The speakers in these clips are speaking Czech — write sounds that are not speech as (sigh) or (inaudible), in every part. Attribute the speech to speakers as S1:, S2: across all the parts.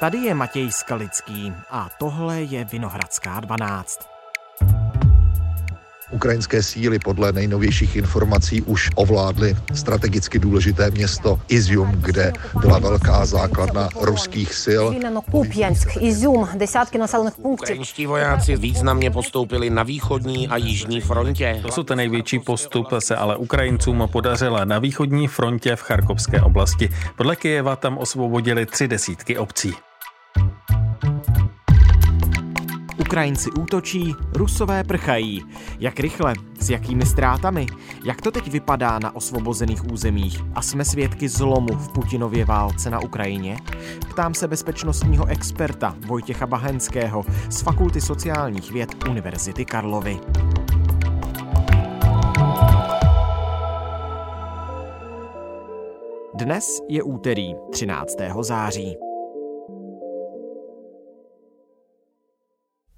S1: Tady je Matěj Skalický a tohle je Vinohradská 12.
S2: Ukrajinské síly podle nejnovějších informací už ovládly strategicky důležité město Izium, kde byla velká základna ruských sil.
S3: Izium.
S4: Ukrajinští vojáci významně postoupili na východní a jižní frontě.
S5: To jsou ten největší postup se ale Ukrajincům podařila na východní frontě v Charkovské oblasti. Podle Kyjeva tam osvobodili tři desítky obcí.
S1: Ukrajinci útočí, Rusové prchají. Jak rychle? S jakými ztrátami? Jak to teď vypadá na osvobozených územích? A jsme svědky zlomu v Putinově válce na Ukrajině? Ptám se bezpečnostního experta Vojtěcha Bahenského z Fakulty sociálních věd Univerzity Karlovy. Dnes je úterý 13. září.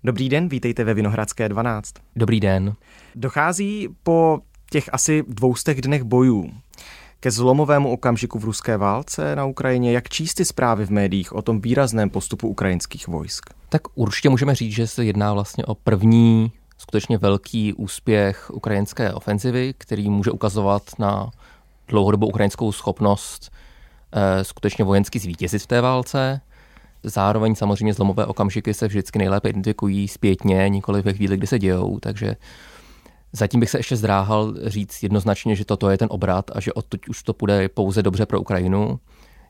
S1: Dobrý den, vítejte ve Vinohradské 12.
S6: Dobrý den.
S1: Dochází po těch asi dvoustech dnech bojů ke zlomovému okamžiku v ruské válce na Ukrajině. Jak číst ty zprávy v médiích o tom výrazném postupu ukrajinských vojsk?
S6: Tak určitě můžeme říct, že se jedná vlastně o první skutečně velký úspěch ukrajinské ofenzivy, který může ukazovat na dlouhodobou ukrajinskou schopnost eh, skutečně vojensky zvítězit v té válce. Zároveň samozřejmě zlomové okamžiky se vždycky nejlépe identifikují zpětně, nikoli ve chvíli, kdy se dějou, takže zatím bych se ještě zdráhal říct jednoznačně, že toto je ten obrat a že odtud už to půjde pouze dobře pro Ukrajinu.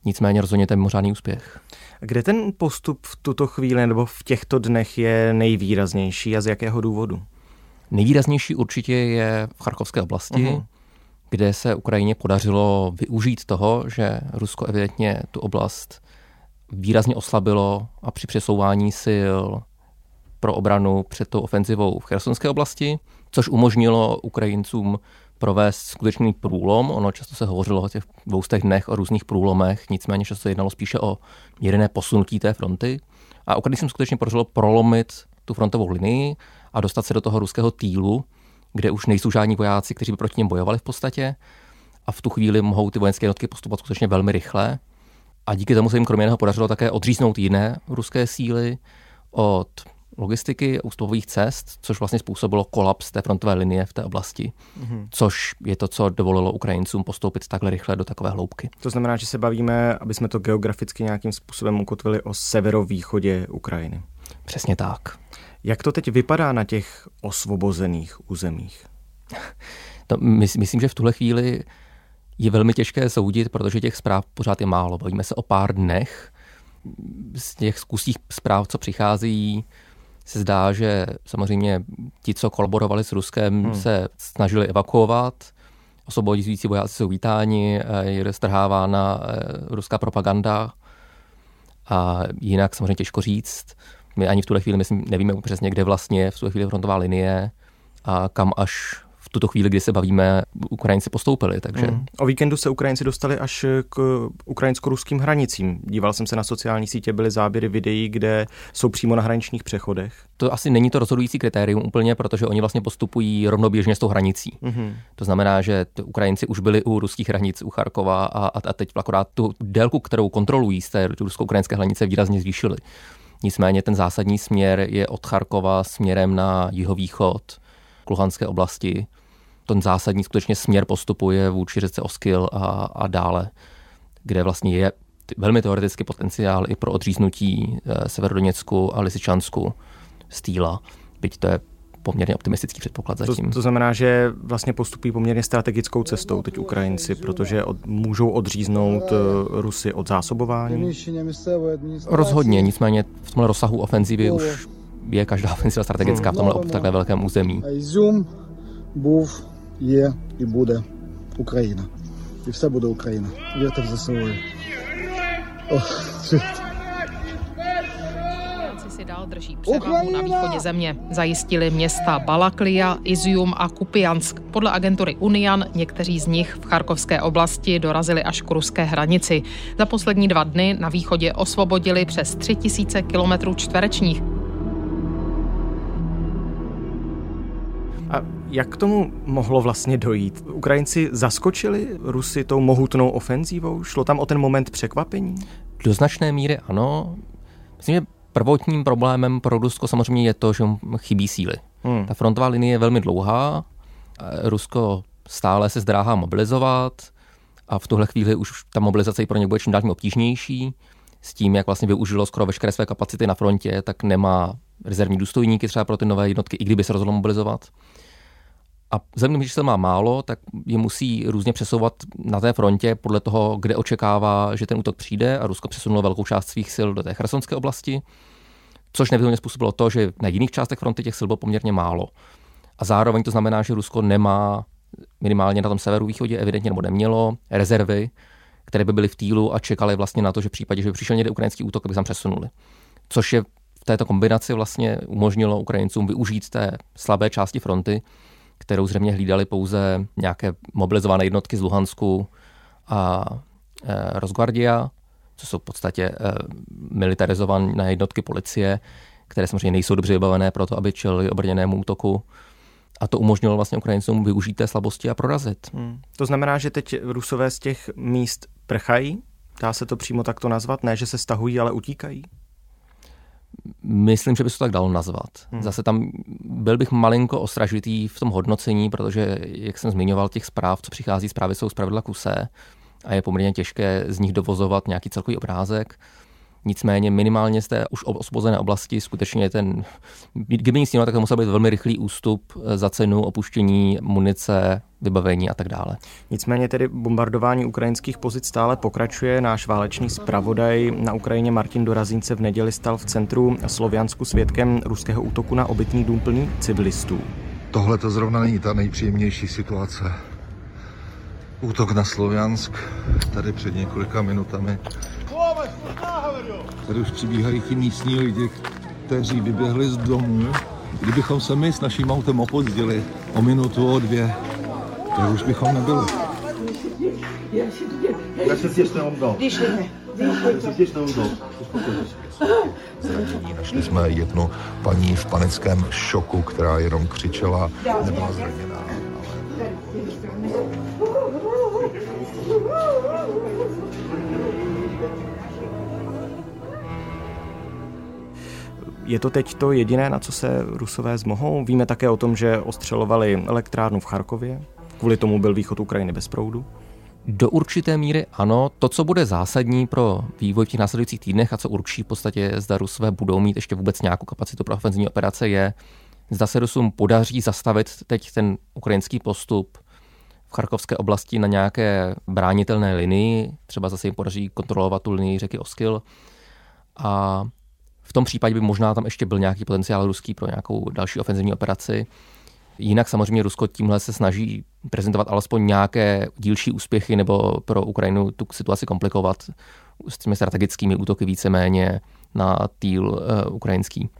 S6: Nicméně rozhodně to je mimořádný úspěch.
S1: Kde ten postup v tuto chvíli nebo v těchto dnech je nejvýraznější a z jakého důvodu?
S6: Nejvýraznější určitě je v Charkovské oblasti, uh-huh. kde se Ukrajině podařilo využít toho, že Rusko evidentně tu oblast výrazně oslabilo a při přesouvání sil pro obranu před tou ofenzivou v Chersonské oblasti, což umožnilo Ukrajincům provést skutečný průlom. Ono často se hovořilo o těch dvoustech dnech o různých průlomech, nicméně často se jednalo spíše o mírné posunutí té fronty. A Ukrajincům skutečně podařilo prolomit tu frontovou linii a dostat se do toho ruského týlu, kde už nejsou žádní vojáci, kteří by proti něm bojovali v podstatě. A v tu chvíli mohou ty vojenské jednotky postupovat skutečně velmi rychle a díky tomu se jim kromě jiného podařilo také odříznout jiné ruské síly od logistiky a ústupových cest, což vlastně způsobilo kolaps té frontové linie v té oblasti, mm-hmm. což je to, co dovolilo Ukrajincům postoupit takhle rychle do takové hloubky.
S1: To znamená, že se bavíme, aby jsme to geograficky nějakým způsobem ukotvili o severovýchodě Ukrajiny.
S6: Přesně tak.
S1: Jak to teď vypadá na těch osvobozených územích?
S6: To my, myslím, že v tuhle chvíli je velmi těžké soudit, protože těch zpráv pořád je málo. Bavíme se o pár dnech. Z těch zkusích zpráv, co přichází, se zdá, že samozřejmě ti, co kolaborovali s Ruskem, hmm. se snažili evakuovat. Osvobozující vojáci jsou vítáni, je strhávána eh, ruská propaganda a jinak samozřejmě těžko říct. My ani v tuhle chvíli myslím, nevíme přesně, kde vlastně v tuhle chvíli frontová linie a kam až tuto chvíli, kdy se bavíme, Ukrajinci postoupili. Takže... Hmm.
S1: O víkendu se Ukrajinci dostali až k ukrajinsko-ruským hranicím. Díval jsem se na sociální sítě, byly záběry videí, kde jsou přímo na hraničních přechodech.
S6: To asi není to rozhodující kritérium úplně, protože oni vlastně postupují rovnoběžně s tou hranicí. Hmm. To znamená, že Ukrajinci už byli u ruských hranic, u Charkova a, a teď akorát tu délku, kterou kontrolují z té rusko-ukrajinské hranice, výrazně zvýšili. Nicméně ten zásadní směr je od Charkova směrem na jihovýchod, k Luhanské oblasti, ten zásadní skutečně směr postupu je vůči řece Oskil a, a dále, kde vlastně je velmi teoretický potenciál i pro odříznutí eh, Severodoněcku a Lisičansku z Týla, byť to je poměrně optimistický předpoklad zatím.
S1: To, to znamená, že vlastně postupují poměrně strategickou cestou teď Ukrajinci, protože od, můžou odříznout uh, Rusy od zásobování?
S6: Rozhodně, nicméně v tomhle rozsahu ofenzivy už je každá ofenziva strategická v tomhle v takhle velkém území
S7: є і буде Україна. І все буде Україна. Вірте в ЗСУ.
S8: si dál drží převahu na východě země. Zajistili města Balaklia, Izium a Kupiansk. Podle agentury Unian někteří z nich v Charkovské oblasti dorazili až k ruské hranici. Za poslední dva dny na východě osvobodili přes 3000 km čtverečních.
S1: A jak k tomu mohlo vlastně dojít? Ukrajinci zaskočili Rusy tou mohutnou ofenzívou? Šlo tam o ten moment překvapení?
S6: Do značné míry ano. Myslím, že prvotním problémem pro Rusko samozřejmě je to, že chybí síly. Hmm. Ta frontová linie je velmi dlouhá, Rusko stále se zdráhá mobilizovat a v tuhle chvíli už ta mobilizace pro ně bude čím dál tím obtížnější. S tím, jak vlastně využilo skoro veškeré své kapacity na frontě, tak nemá rezervní důstojníky třeba pro ty nové jednotky, i kdyby se rozhodlo mobilizovat. A vzhledem že se má málo, tak je musí různě přesouvat na té frontě podle toho, kde očekává, že ten útok přijde a Rusko přesunulo velkou část svých sil do té chersonské oblasti, což nevyhodně způsobilo to, že na jiných částech fronty těch sil bylo poměrně málo. A zároveň to znamená, že Rusko nemá minimálně na tom severu východě evidentně nebo nemělo rezervy, které by byly v týlu a čekali vlastně na to, že v případě, že by přišel někde ukrajinský útok, aby tam přesunuli. Což je v této kombinaci vlastně umožnilo Ukrajincům využít té slabé části fronty, kterou zřejmě hlídali pouze nějaké mobilizované jednotky z Luhansku a e, Rosguardia, co jsou v podstatě e, militarizované jednotky policie, které samozřejmě nejsou dobře vybavené pro to, aby čelili obrněnému útoku. A to umožnilo vlastně Ukrajincům využít té slabosti a prorazit. Hmm.
S1: To znamená, že teď Rusové z těch míst prchají? Dá se to přímo takto nazvat? Ne, že se stahují, ale utíkají?
S6: Myslím, že by se to tak dalo nazvat. Hmm. Zase tam byl bych malinko ostražitý v tom hodnocení, protože, jak jsem zmiňoval, těch zpráv, co přichází zprávy, jsou zpravidla kusé a je poměrně těžké z nich dovozovat nějaký celkový obrázek. Nicméně minimálně z té už osvobozené oblasti skutečně ten, kdyby nic jiného, tak to musel být velmi rychlý ústup za cenu opuštění munice, vybavení a tak dále.
S1: Nicméně tedy bombardování ukrajinských pozic stále pokračuje. Náš válečný zpravodaj na Ukrajině Martin Dorazínce v neděli stal v centru Sloviansku svědkem ruského útoku na obytný dům plný civilistů.
S2: Tohle to zrovna není ta nejpříjemnější situace. Útok na Sloviansk tady před několika minutami Tady už přibíhají ti místní lidi, kteří vyběhli z domu. Kdybychom se my s naším autem opozdili o minutu, o dvě, tak už bychom nebyli. Já se. Já se těž neomdal. Našli jsme jednu paní v panickém šoku, která jenom křičela, nebyla zraněná.
S1: Je to teď to jediné, na co se Rusové zmohou? Víme také o tom, že ostřelovali elektrárnu v Charkově. Kvůli tomu byl východ Ukrajiny bez proudu.
S6: Do určité míry ano. To, co bude zásadní pro vývoj v těch následujících týdnech a co určí v podstatě, zda Rusové budou mít ještě vůbec nějakou kapacitu pro ofenzivní operace, je, zda se Rusům podaří zastavit teď ten ukrajinský postup v Charkovské oblasti na nějaké bránitelné linii, třeba zase jim podaří kontrolovat tu linii řeky Oskil a v tom případě by možná tam ještě byl nějaký potenciál ruský pro nějakou další ofenzivní operaci. Jinak samozřejmě Rusko tímhle se snaží prezentovat alespoň nějaké dílčí úspěchy nebo pro Ukrajinu tu situaci komplikovat s těmi strategickými útoky víceméně na týl uh, ukrajinský.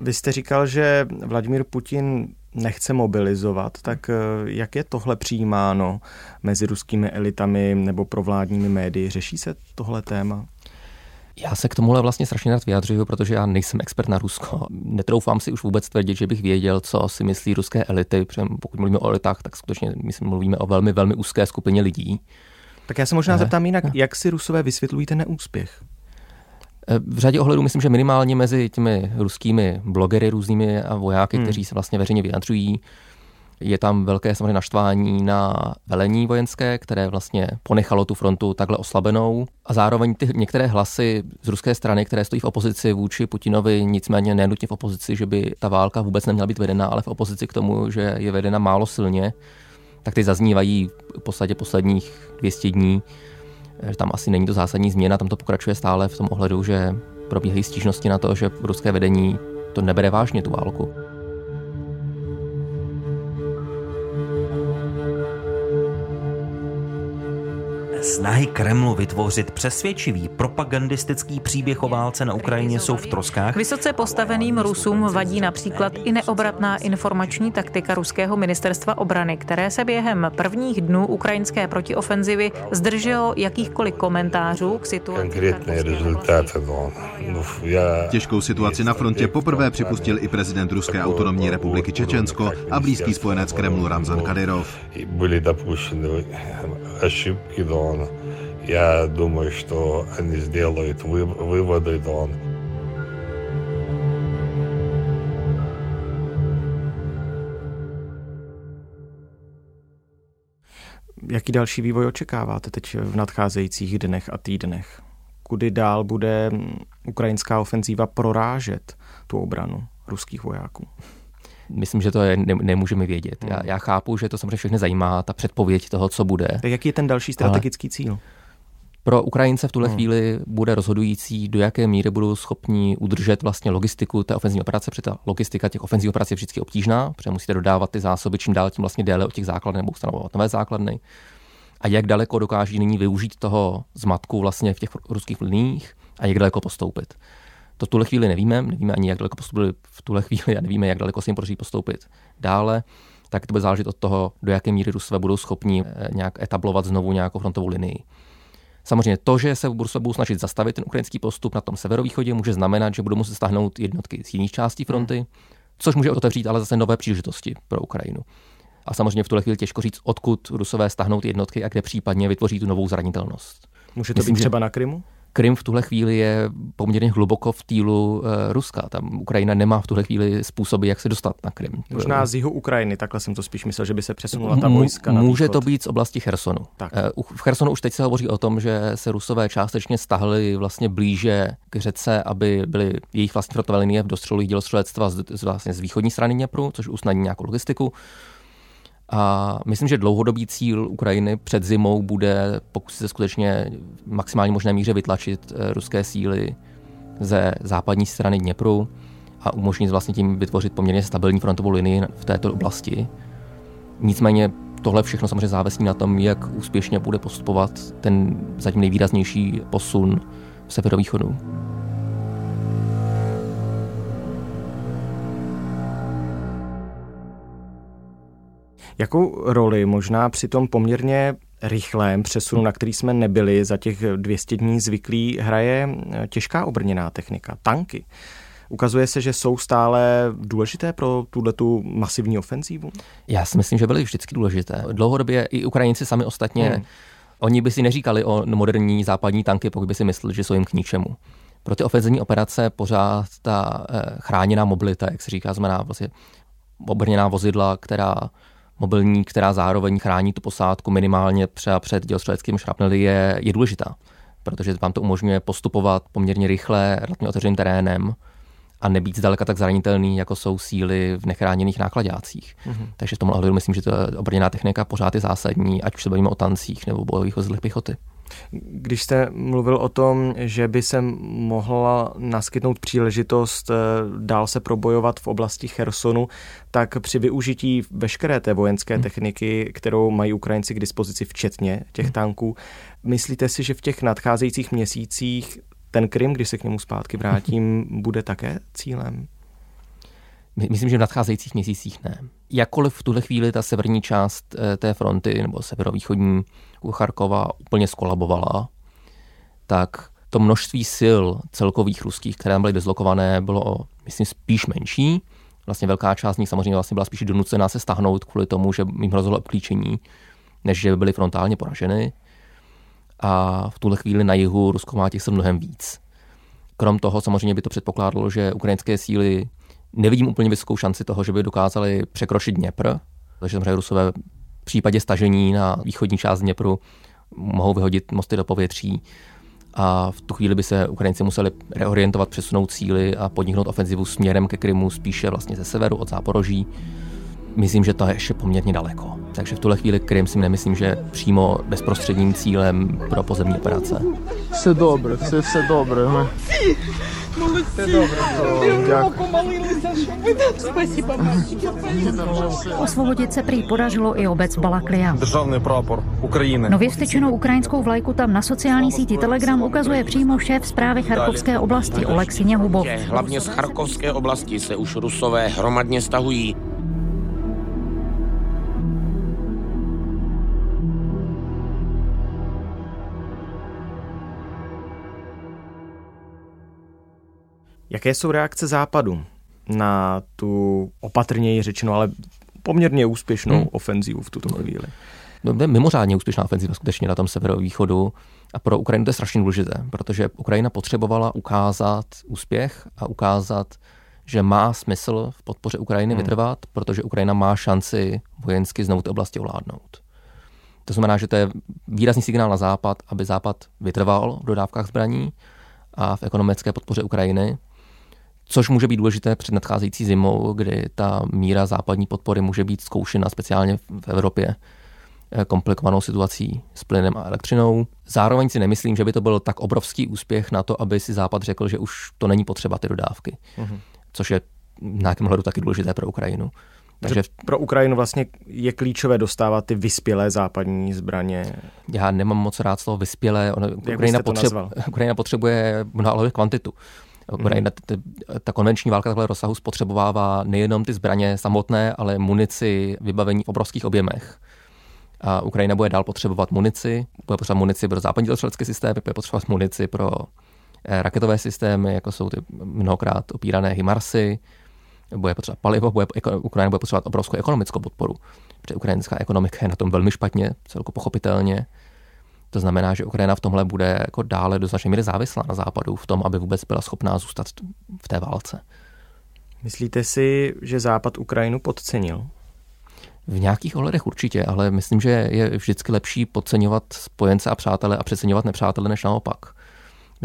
S1: Vy jste říkal, že Vladimír Putin nechce mobilizovat, tak eh, jak je tohle přijímáno mezi ruskými elitami nebo provládními médii? Řeší se tohle téma?
S6: Já se k tomuhle vlastně strašně rád vyjadřuju, protože já nejsem expert na Rusko. Netroufám si už vůbec tvrdit, že bych věděl, co si myslí ruské elity, protože pokud mluvíme o elitách, tak skutečně myslím, mluvíme o velmi, velmi úzké skupině lidí.
S1: Tak já se možná zeptám jinak, jak si Rusové vysvětlují ten neúspěch?
S6: Eh, v řadě ohledů myslím, že minimálně mezi těmi ruskými blogery různými a vojáky, hmm. kteří se vlastně veřejně vyjadřují, je tam velké samozřejmě naštvání na velení vojenské, které vlastně ponechalo tu frontu takhle oslabenou. A zároveň ty některé hlasy z ruské strany, které stojí v opozici vůči Putinovi, nicméně nenutně v opozici, že by ta válka vůbec neměla být vedena, ale v opozici k tomu, že je vedena málo silně, tak ty zaznívají v podstatě posledních 200 dní. Že tam asi není to zásadní změna, tam to pokračuje stále v tom ohledu, že probíhají stížnosti na to, že ruské vedení to nebere vážně tu válku.
S9: Snahy Kremlu vytvořit přesvědčivý propagandistický příběh o válce na Ukrajině jsou v troskách.
S10: Vysoce postaveným Rusům vadí například i neobratná informační taktika ruského ministerstva obrany, které se během prvních dnů ukrajinské protiofenzivy zdrželo jakýchkoliv komentářů k situaci.
S11: No. No, Těžkou situaci na frontě poprvé připustil i prezident Ruské autonomní republiky Čečensko a blízký spojenec Kremlu Ramzan Kadyrov. Byly dopuštěny ошибки, но Я думаю, что они сделают вы, выводы, но он...
S1: Jaký další vývoj očekáváte teď v nadcházejících dnech a týdnech? Kudy dál bude ukrajinská ofenzíva prorážet tu obranu ruských vojáků?
S6: myslím, že to je, ne, nemůžeme vědět. Já, hmm. já chápu, že to samozřejmě všechny zajímá, ta předpověď toho, co bude.
S1: Tak jaký je ten další strategický ale... cíl?
S6: Pro Ukrajince v tuhle hmm. chvíli bude rozhodující, do jaké míry budou schopni udržet vlastně logistiku té ofenzivní operace, protože ta logistika těch ofenzivních operací je vždycky obtížná, protože musíte dodávat ty zásoby čím dál tím vlastně déle od těch základů nebo ustanovovat nové základny. A jak daleko dokáží nyní využít toho zmatku vlastně v těch ruských liních a jak daleko postoupit. To v tuhle chvíli nevíme, nevíme ani, jak daleko postoupili v tuhle chvíli a nevíme, jak daleko se jim podaří postoupit dále tak to bude záležet od toho, do jaké míry Rusové budou schopni eh, nějak etablovat znovu nějakou frontovou linii. Samozřejmě to, že se budou snažit zastavit ten ukrajinský postup na tom severovýchodě, může znamenat, že budou muset stáhnout jednotky z jiných částí fronty, což může otevřít ale zase nové příležitosti pro Ukrajinu. A samozřejmě v tuhle chvíli těžko říct, odkud Rusové stáhnout jednotky a kde případně vytvoří tu novou zranitelnost.
S1: Může to Myslím, být třeba na Krymu?
S6: Krym v tuhle chvíli je poměrně hluboko v týlu e, Ruska. Tam Ukrajina nemá v tuhle chvíli způsoby, jak se dostat na Krym.
S1: Možná z jihu Ukrajiny, takhle jsem to spíš myslel, že by se přesunula ta vojska.
S6: Na Může východ. to být z oblasti Chersonu. Tak. E, v Chersonu už teď se hovoří o tom, že se Rusové částečně stahli vlastně blíže k řece, aby byly jejich vlastní frontové linie v dostřelu dělostřelectva z, z, vlastně z východní strany Dněpru, což usnadní nějakou logistiku. A myslím, že dlouhodobý cíl Ukrajiny před zimou bude pokusit se skutečně v maximální možné míře vytlačit eh, ruské síly ze západní strany Dněpru a umožnit vlastně tím vytvořit poměrně stabilní frontovou linii v této oblasti. Nicméně tohle všechno samozřejmě závisí na tom, jak úspěšně bude postupovat ten zatím nejvýraznější posun v severovýchodu.
S1: Jakou roli možná při tom poměrně rychlém přesunu, na který jsme nebyli za těch 200 dní zvyklí, hraje eh, těžká obrněná technika, tanky? Ukazuje se, že jsou stále důležité pro tuto masivní ofenzívu?
S6: Já si myslím, že byly vždycky důležité. Dlouhodobě i Ukrajinci sami ostatně, hmm. oni by si neříkali o moderní západní tanky, pokud by si mysleli, že jsou jim k ničemu. Pro ty ofenzivní operace pořád ta eh, chráněná mobilita, jak se říká, znamená vlastně obrněná vozidla, která mobilní, která zároveň chrání tu posádku minimálně třeba před dělostřeleckým šrapneli, je, je důležitá, protože vám to umožňuje postupovat poměrně rychle, relativně otevřeným terénem a nebýt zdaleka tak zranitelný, jako jsou síly v nechráněných nákladácích. Mm-hmm. Takže v tomhle ohledu myslím, že ta obrněná technika pořád je zásadní, ať už se bavíme o tancích nebo bojových vozidlech pěchoty.
S1: Když jste mluvil o tom, že by se mohla naskytnout příležitost eh, dál se probojovat v oblasti Chersonu, tak při využití veškeré té vojenské hmm. techniky, kterou mají Ukrajinci k dispozici, včetně těch hmm. tanků, myslíte si, že v těch nadcházejících měsících ten Krym, když se k němu zpátky vrátím, (laughs) bude také cílem?
S6: Myslím, že v nadcházejících měsících ne. Jakkoliv v tuhle chvíli ta severní část eh, té fronty nebo severovýchodní u Charkova úplně skolabovala, tak to množství sil celkových ruských, které byly dislokované, bylo, myslím, spíš menší. Vlastně velká část z nich samozřejmě vlastně byla spíš donucená se stáhnout kvůli tomu, že jim hrozilo obklíčení, než že by byly frontálně poraženy. A v tuhle chvíli na jihu Rusko má těch sil mnohem víc. Krom toho samozřejmě by to předpokládalo, že ukrajinské síly nevidím úplně vysokou šanci toho, že by dokázali překročit Dněpr, takže samozřejmě Rusové v případě stažení na východní část Dněpru mohou vyhodit mosty do povětří a v tu chvíli by se Ukrajinci museli reorientovat, přesunout síly a podniknout ofenzivu směrem ke Krymu, spíše vlastně ze severu od Záporoží. Myslím, že to je ještě poměrně daleko. Takže v tuhle chvíli Krym si nemyslím, že přímo bezprostředním cílem pro pozemní operace.
S12: Vše dobré, vše, vše dobré. Ne?
S13: Osvobodit se prý podařilo i obec Balaklia.
S12: Državný prápor Ukrajiny.
S13: Nově vstyčenou ukrajinskou vlajku tam na sociální síti Telegram ukazuje přímo šéf zprávy Charkovské oblasti Oleksij Něhubov.
S4: Hlavně z Charkovské oblasti se už Rusové hromadně stahují.
S1: Jaké jsou reakce Západu na tu opatrněji řečeno, ale poměrně úspěšnou hmm. ofenzivu v tuto chvíli?
S6: No, to je mimořádně úspěšná ofenziva skutečně na tom severovýchodu a pro Ukrajinu to je strašně důležité, protože Ukrajina potřebovala ukázat úspěch a ukázat, že má smysl v podpoře Ukrajiny hmm. vytrvat, protože Ukrajina má šanci vojensky znovu ty oblasti ovládnout. To znamená, že to je výrazný signál na Západ, aby Západ vytrval v dodávkách zbraní a v ekonomické podpoře Ukrajiny, což může být důležité před nadcházející zimou, kdy ta míra západní podpory může být zkoušena speciálně v Evropě eh, komplikovanou situací s plynem a elektřinou. Zároveň si nemyslím, že by to byl tak obrovský úspěch na to, aby si Západ řekl, že už to není potřeba ty dodávky, mm-hmm. což je v nějakém hledu taky důležité pro Ukrajinu.
S1: Takže pro Ukrajinu vlastně je klíčové dostávat ty vyspělé západní zbraně.
S6: Já nemám moc rád slovo vyspělé. Ono, Ukrajina, potřeb, (laughs) Ukrajina potřebuje mnoha kvantitu. Ukrajina, hmm. ta konvenční válka takhle rozsahu spotřebovává nejenom ty zbraně samotné, ale munici, vybavení v obrovských objemech. A Ukrajina bude dál potřebovat munici, bude potřebovat munici pro západní dělostřelecké systémy, bude potřebovat munici pro eh, raketové systémy, jako jsou ty mnohokrát opírané Himarsy, bude potřebovat palivo, bude, Ukrajina bude potřebovat obrovskou ekonomickou podporu, protože ukrajinská ekonomika je na tom velmi špatně, celko pochopitelně. To znamená, že Ukrajina v tomhle bude jako dále do značné míry závislá na západu v tom, aby vůbec byla schopná zůstat v té válce.
S1: Myslíte si, že Západ Ukrajinu podcenil?
S6: V nějakých ohledech určitě, ale myslím, že je vždycky lepší podceňovat spojence a přátele a přeceňovat nepřátele než naopak.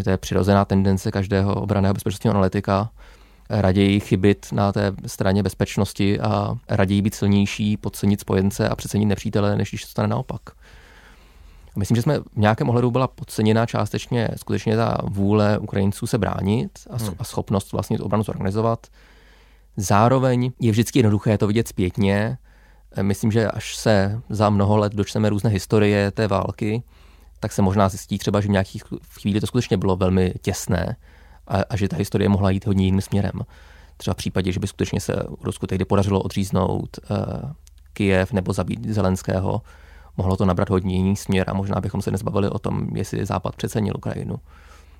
S6: To je přirozená tendence každého obraného bezpečnostního analytika raději chybit na té straně bezpečnosti a raději být silnější, podcenit spojence a přecenit nepřítele, než když to stane naopak. Myslím, že jsme v nějakém ohledu byla podceněna částečně skutečně ta vůle Ukrajinců se bránit a, hmm. a schopnost vlastně tu obranu zorganizovat. Zároveň je vždycky jednoduché to vidět zpětně. Myslím, že až se za mnoho let dočteme různé historie té války, tak se možná zjistí třeba, že v nějakých chvíli to skutečně bylo velmi těsné a, a že ta historie mohla jít hodně jiným směrem. Třeba v případě, že by skutečně se Rusku tehdy podařilo odříznout uh, Kijev nebo zabít Zelenského, mohlo to nabrat hodně jiný směr a možná bychom se nezbavili o tom, jestli Západ přecenil Ukrajinu.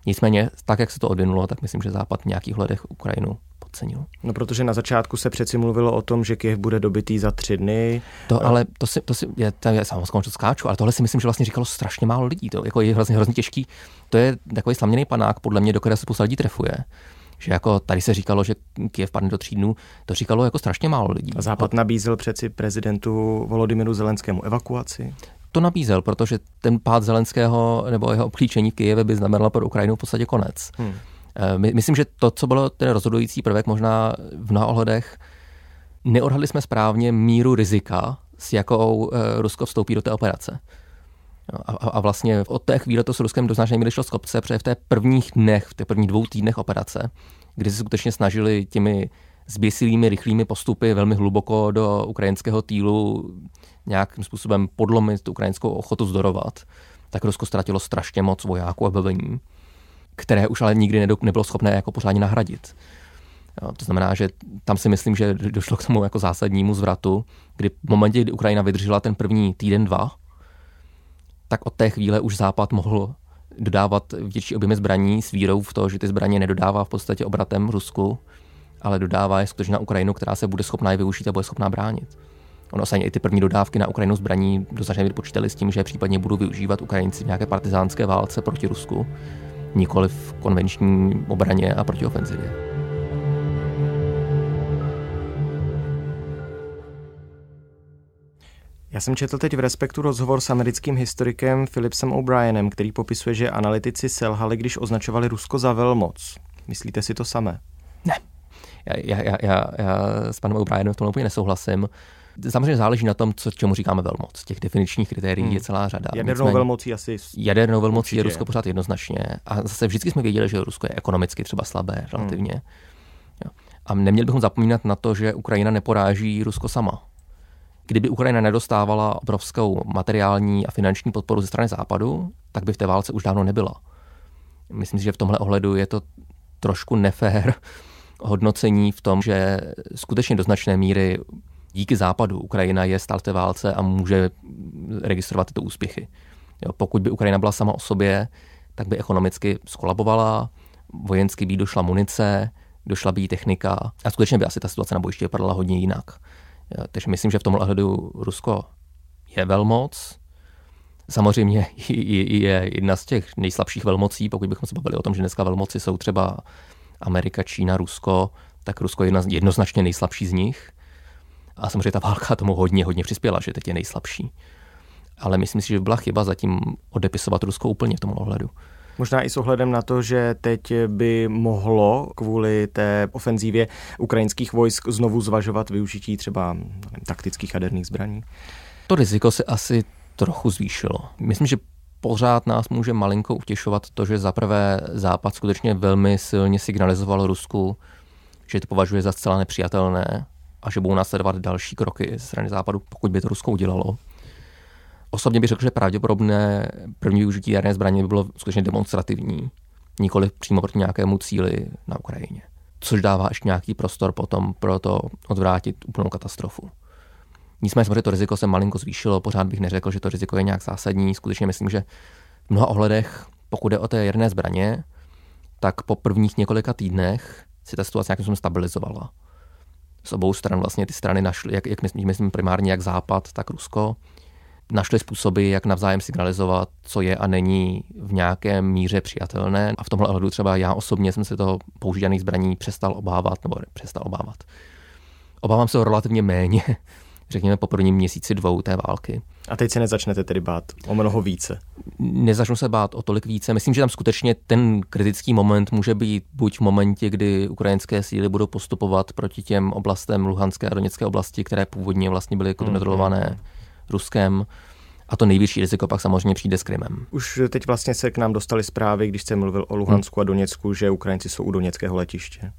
S6: Nicméně, tak jak se to odvinulo, tak myslím, že Západ v nějakých hledech Ukrajinu podcenil.
S1: No protože na začátku se přeci mluvilo o tom, že Kiev bude dobitý za tři dny.
S6: To ale to si, to si je, to je samozřejmě skáču, ale tohle si myslím, že vlastně říkalo strašně málo lidí. To jako je hrozně, hrozně těžký. To je takový slaměný panák, podle mě, do které se spousta lidí trefuje že jako tady se říkalo, že Kiev padne do tří dnů, to říkalo jako strašně málo lidí.
S1: A Západ nabízel přeci prezidentu Volodymyru Zelenskému evakuaci?
S6: To nabízel, protože ten pád Zelenského nebo jeho obklíčení Kijeve by znamenalo pro Ukrajinu v podstatě konec. Hmm. Eh, my, myslím, že to, co bylo ten rozhodující prvek možná v mnoha ohledech, neodhadli jsme správně míru rizika, s jakou eh, Rusko vstoupí do té operace. A, a vlastně od té chvíle to s Ruskem do značné šlo z kopce, protože v té prvních dnech, v těch prvních dvou týdnech operace, kdy se skutečně snažili těmi zběsilými, rychlými postupy velmi hluboko do ukrajinského týlu nějakým způsobem podlomit tu ukrajinskou ochotu zdorovat, tak Rusko ztratilo strašně moc vojáků a bavení které už ale nikdy nebylo schopné jako pořádně nahradit. To znamená, že tam si myslím, že došlo k tomu jako zásadnímu zvratu, kdy v momentě, kdy Ukrajina vydržela ten první týden, dva, tak od té chvíle už Západ mohl dodávat větší objemy zbraní s vírou v to, že ty zbraně nedodává v podstatě obratem Rusku, ale dodává je skutečně na Ukrajinu, která se bude schopná je využít a bude schopná bránit. Ono se i ty první dodávky na Ukrajinu zbraní do značné počítali s tím, že případně budou využívat Ukrajinci v nějaké partizánské válce proti Rusku nikoli v konvenční obraně a protiofenzivě.
S1: Já jsem četl teď v Respektu rozhovor s americkým historikem Philipsem O'Brienem, který popisuje, že analytici selhali, když označovali Rusko za velmoc. Myslíte si to samé?
S6: Ne. Já, já, já, já s panem O'Brienem v tom úplně nesouhlasím. Samozřejmě záleží na tom, co, čemu říkáme velmoc. Těch definičních kritérií hmm. je celá řada.
S1: Jadernou Nicméně, velmocí asi.
S6: Jadernou velmocí je Rusko pořád jednoznačně. A zase vždycky jsme věděli, že Rusko je ekonomicky třeba slabé relativně. Hmm. A neměli bychom zapomínat na to, že Ukrajina neporáží Rusko sama. Kdyby Ukrajina nedostávala obrovskou materiální a finanční podporu ze strany Západu, tak by v té válce už dávno nebyla. Myslím si, že v tomhle ohledu je to trošku nefér hodnocení v tom, že skutečně do značné míry díky západu Ukrajina je stále v té válce a může registrovat tyto úspěchy. Jo, pokud by Ukrajina byla sama o sobě, tak by ekonomicky skolabovala, vojensky by došla munice, došla by jí technika a skutečně by asi ta situace na bojišti vypadala hodně jinak. Takže myslím, že v tomhle ohledu Rusko je velmoc, samozřejmě je jedna z těch nejslabších velmocí, pokud bychom se bavili o tom, že dneska velmoci jsou třeba Amerika, Čína, Rusko, tak Rusko je jednoznačně nejslabší z nich. A samozřejmě ta válka tomu hodně, hodně přispěla, že teď je nejslabší. ale myslím si, že by byla chyba zatím odepisovat Rusko úplně v tom ohledu.
S1: Možná i s ohledem na to, že teď by mohlo kvůli té ofenzívě ukrajinských vojsk znovu zvažovat využití třeba nevím, taktických jaderných zbraní.
S6: To riziko se asi trochu zvýšilo. Myslím, že pořád nás může malinko utěšovat to, že zaprvé Západ skutečně velmi silně signalizoval Rusku, že to považuje za zcela nepřijatelné a že budou následovat další kroky ze strany Západu, pokud by to Rusko udělalo. Osobně bych řekl, že pravděpodobné první využití jaderné zbraně by bylo skutečně demonstrativní, nikoli přímo proti nějakému cíli na Ukrajině. Což dává ještě nějaký prostor potom pro to odvrátit úplnou katastrofu. Nicméně samozřejmě to riziko se malinko zvýšilo, pořád bych neřekl, že to riziko je nějak zásadní. Skutečně myslím, že v mnoha ohledech, pokud jde o té jaderné zbraně, tak po prvních několika týdnech si ta situace nějakým způsobem stabilizovala. Z obou stran vlastně ty strany našly, jak, jak myslím, myslím primárně jak Západ, tak Rusko, našli způsoby, jak navzájem signalizovat, co je a není v nějaké míře přijatelné. A v tomhle ohledu třeba já osobně jsem se toho používaných zbraní přestal obávat, nebo přestal obávat. Obávám se ho relativně méně, (laughs) řekněme po prvním měsíci dvou té války.
S1: A teď se nezačnete tedy bát o mnoho více?
S6: Nezačnu se bát o tolik více. Myslím, že tam skutečně ten kritický moment může být buď v momentě, kdy ukrajinské síly budou postupovat proti těm oblastem Luhanské a Doněcké oblasti, které původně vlastně byly kontrolované mm-hmm. Ruskem. A to největší riziko pak samozřejmě přijde s Krymem.
S1: Už teď vlastně se k nám dostali zprávy, když jste mluvil o Luhansku a Doněcku, že Ukrajinci jsou u Doněckého letiště.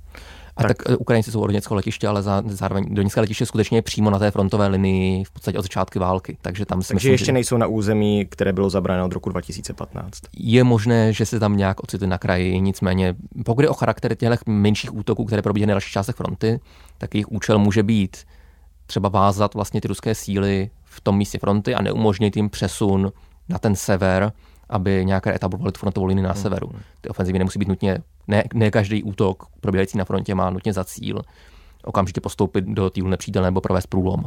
S6: A tak, tak Ukrajinci jsou od Doněckého letiště, ale zároveň Doněcké letiště skutečně přímo na té frontové linii v podstatě od začátku války. Takže tam
S1: Takže myslím, ještě že... nejsou na území, které bylo zabráno od roku 2015.
S6: Je možné, že se tam nějak ocitli na kraji, nicméně pokud je o charakter těch menších útoků, které probíhají na dalších částech fronty, tak jejich účel může být třeba vázat vlastně ty ruské síly v tom místě fronty a neumožnit jim přesun na ten sever, aby nějaké etablovali tu frontovou linii na hmm. severu. Ty ofenzivy nemusí být nutně, ne, ne každý útok probíhající na frontě má nutně za cíl okamžitě postoupit do týlu nepřítele nebo provést průlom.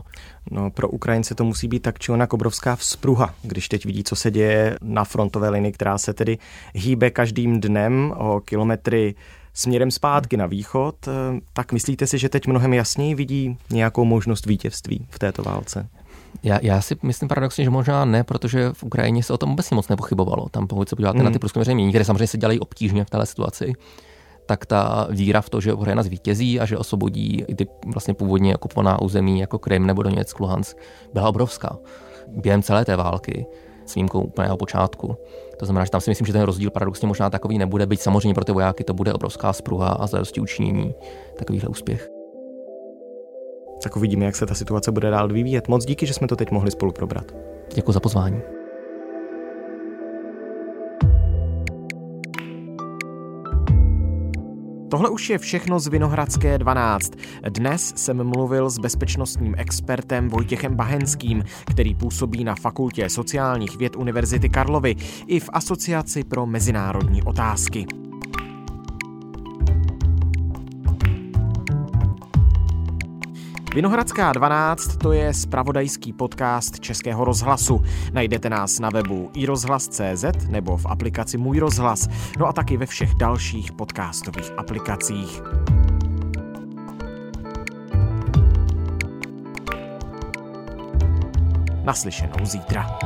S1: No, pro Ukrajince to musí být tak či onak obrovská vzpruha, když teď vidí, co se děje na frontové linii, která se tedy hýbe každým dnem o kilometry směrem zpátky na východ, tak myslíte si, že teď mnohem jasněji vidí nějakou možnost vítězství v této válce?
S6: Já, já si myslím paradoxně, že možná ne, protože v Ukrajině se o tom obecně moc nepochybovalo. Tam pokud se podíváte mm. na ty průzkumy veřejné které samozřejmě se dělají obtížně v této situaci, tak ta víra v to, že Ukrajina zvítězí a že osvobodí i ty vlastně původně okupovaná území jako Krym nebo Doněck, Luhansk, byla obrovská. Během celé té války, s výjimkou úplného počátku. To znamená, že tam si myslím, že ten rozdíl paradoxně možná takový nebude, byť samozřejmě pro ty vojáky to bude obrovská spruha a zadosti učinění takovýhle úspěch.
S1: Tak uvidíme, jak se ta situace bude dál vyvíjet. Moc díky, že jsme to teď mohli spolu probrat.
S6: Děkuji za pozvání.
S1: Tohle už je všechno z Vinohradské 12. Dnes jsem mluvil s bezpečnostním expertem Vojtěchem Bahenským, který působí na Fakultě sociálních věd Univerzity Karlovy i v Asociaci pro mezinárodní otázky. Vinohradská 12 to je spravodajský podcast Českého rozhlasu. Najdete nás na webu iRozhlas.cz nebo v aplikaci Můj rozhlas, no a taky ve všech dalších podcastových aplikacích. Naslyšenou zítra.